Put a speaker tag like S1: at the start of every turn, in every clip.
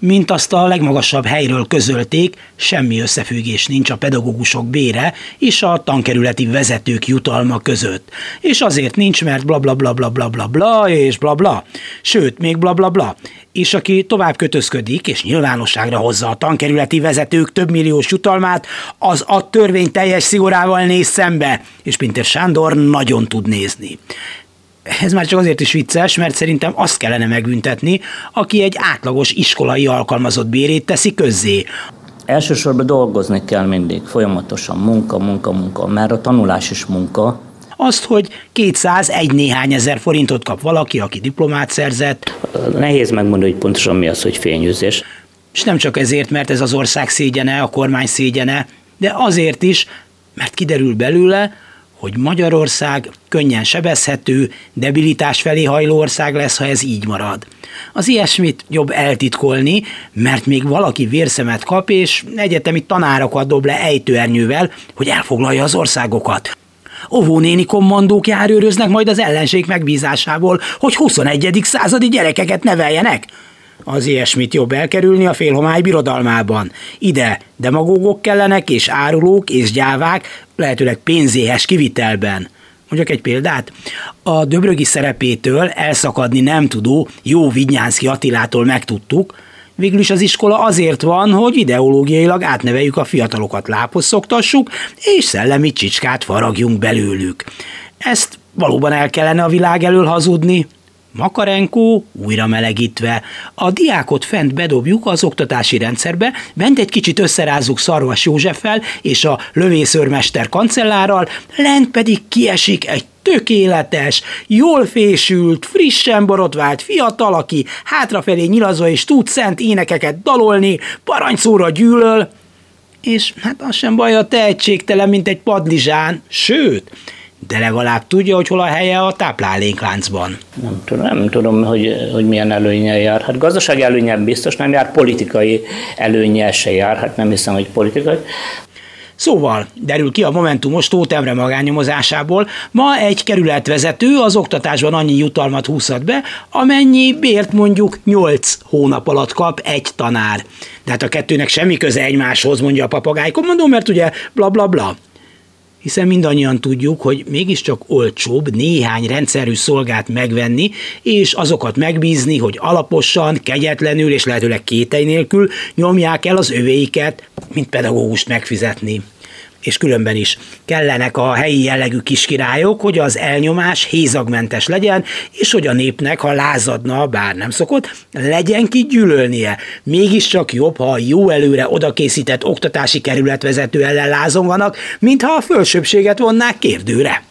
S1: Mint azt a legmagasabb helyről közölték, semmi összefüggés nincs a pedagógusok bére és a tankerületi vezetők jutalma között. És azért nincs, mert bla bla bla bla bla bla bla és bla bla. Sőt, még bla bla bla. És aki tovább kötözködik és nyilvánosságra hozza a tankerületi vezetők több milliós jutalmát, az a törvény teljes szigorával néz szembe, és Pinter Sándor nagyon tud nézni ez már csak azért is vicces, mert szerintem azt kellene megbüntetni, aki egy átlagos iskolai alkalmazott bérét teszi közzé.
S2: Elsősorban dolgozni kell mindig, folyamatosan munka, munka, munka, mert a tanulás is munka.
S1: Azt, hogy 200 egy néhány ezer forintot kap valaki, aki diplomát szerzett.
S2: Nehéz megmondani, hogy pontosan mi az, hogy fényűzés.
S1: És nem csak ezért, mert ez az ország szégyene, a kormány szégyene, de azért is, mert kiderül belőle, hogy Magyarország könnyen sebezhető, debilitás felé hajló ország lesz, ha ez így marad. Az ilyesmit jobb eltitkolni, mert még valaki vérszemet kap, és egyetemi tanárokat dob le ejtőernyővel, hogy elfoglalja az országokat. Óvónéni kommandók járőröznek majd az ellenség megbízásából, hogy 21. századi gyerekeket neveljenek – az ilyesmit jobb elkerülni a félhomály birodalmában. Ide demagógok kellenek, és árulók, és gyávák, lehetőleg pénzéhes kivitelben. Mondjuk egy példát. A Döbrögi szerepétől elszakadni nem tudó jó Vignyánszki Attilától megtudtuk, Végül is az iskola azért van, hogy ideológiailag átneveljük a fiatalokat, láphoz szoktassuk, és szellemi csicskát faragjunk belőlük. Ezt valóban el kellene a világ elől hazudni. Makarenko újra melegítve. A diákot fent bedobjuk az oktatási rendszerbe, bent egy kicsit összerázzuk Szarvas Józseffel és a lövészörmester kancellárral, lent pedig kiesik egy tökéletes, jól fésült, frissen borotvált fiatal, aki hátrafelé nyilazva és tud szent énekeket dalolni, parancsszóra gyűlöl, és hát az sem baj, a tehetségtelen, mint egy padlizsán, sőt, de legalább tudja, hogy hol a helye a táplálékláncban.
S2: Nem tudom, nem tudom hogy, hogy milyen előnye jár. Hát gazdasági előnye biztos nem jár, politikai előnye se jár, hát nem hiszem, hogy politikai.
S1: Szóval, derül ki a Momentumos Tóth Emre magányomozásából, ma egy kerületvezető az oktatásban annyi jutalmat húzhat be, amennyi bért mondjuk 8 hónap alatt kap egy tanár. De hát a kettőnek semmi köze egymáshoz, mondja a papagáj mondom, mert ugye bla bla bla hiszen mindannyian tudjuk, hogy mégiscsak olcsóbb néhány rendszerű szolgát megvenni, és azokat megbízni, hogy alaposan, kegyetlenül és lehetőleg kétely nélkül nyomják el az övéiket, mint pedagógust megfizetni és különben is kellenek a helyi jellegű kiskirályok, hogy az elnyomás hézagmentes legyen, és hogy a népnek, ha lázadna, bár nem szokott, legyen ki gyűlölnie. Mégiscsak jobb, ha a jó előre odakészített oktatási kerületvezető ellen lázonganak, mintha a fölsőbséget vonnák kérdőre.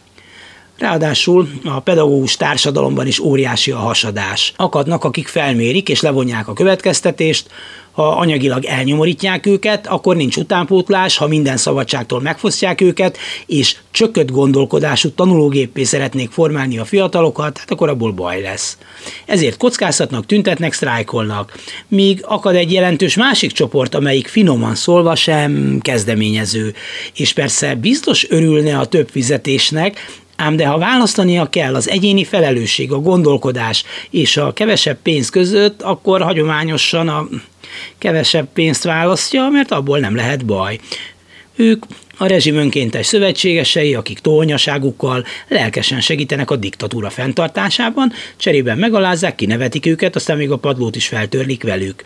S1: Ráadásul a pedagógus társadalomban is óriási a hasadás. Akadnak, akik felmérik és levonják a következtetést, ha anyagilag elnyomorítják őket, akkor nincs utánpótlás, ha minden szabadságtól megfosztják őket, és csökött gondolkodású tanulógéppé szeretnék formálni a fiatalokat, hát akkor abból baj lesz. Ezért kockáztatnak, tüntetnek, sztrájkolnak. Míg akad egy jelentős másik csoport, amelyik finoman szólva sem kezdeményező, és persze biztos örülne a több fizetésnek, Ám de ha választania kell az egyéni felelősség, a gondolkodás és a kevesebb pénz között, akkor hagyományosan a kevesebb pénzt választja, mert abból nem lehet baj. Ők a rezsim önkéntes szövetségesei, akik tolnyaságukkal lelkesen segítenek a diktatúra fenntartásában, cserében megalázzák, kinevetik őket, aztán még a padlót is feltörlik velük.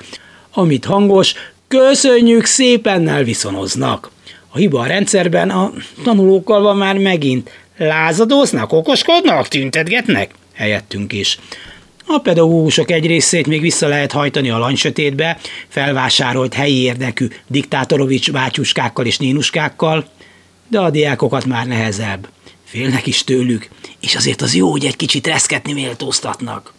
S1: Amit hangos, köszönjük szépennel viszonoznak. A hiba a rendszerben a tanulókkal van már megint. Lázadóznak, okoskodnak, tüntetgetnek? Helyettünk is. A pedagógusok egy részét még vissza lehet hajtani a lanysötétbe, felvásárolt helyi érdekű diktátorovics bátyuskákkal és nénuskákkal, de a diákokat már nehezebb. Félnek is tőlük, és azért az jó, hogy egy kicsit reszketni méltóztatnak.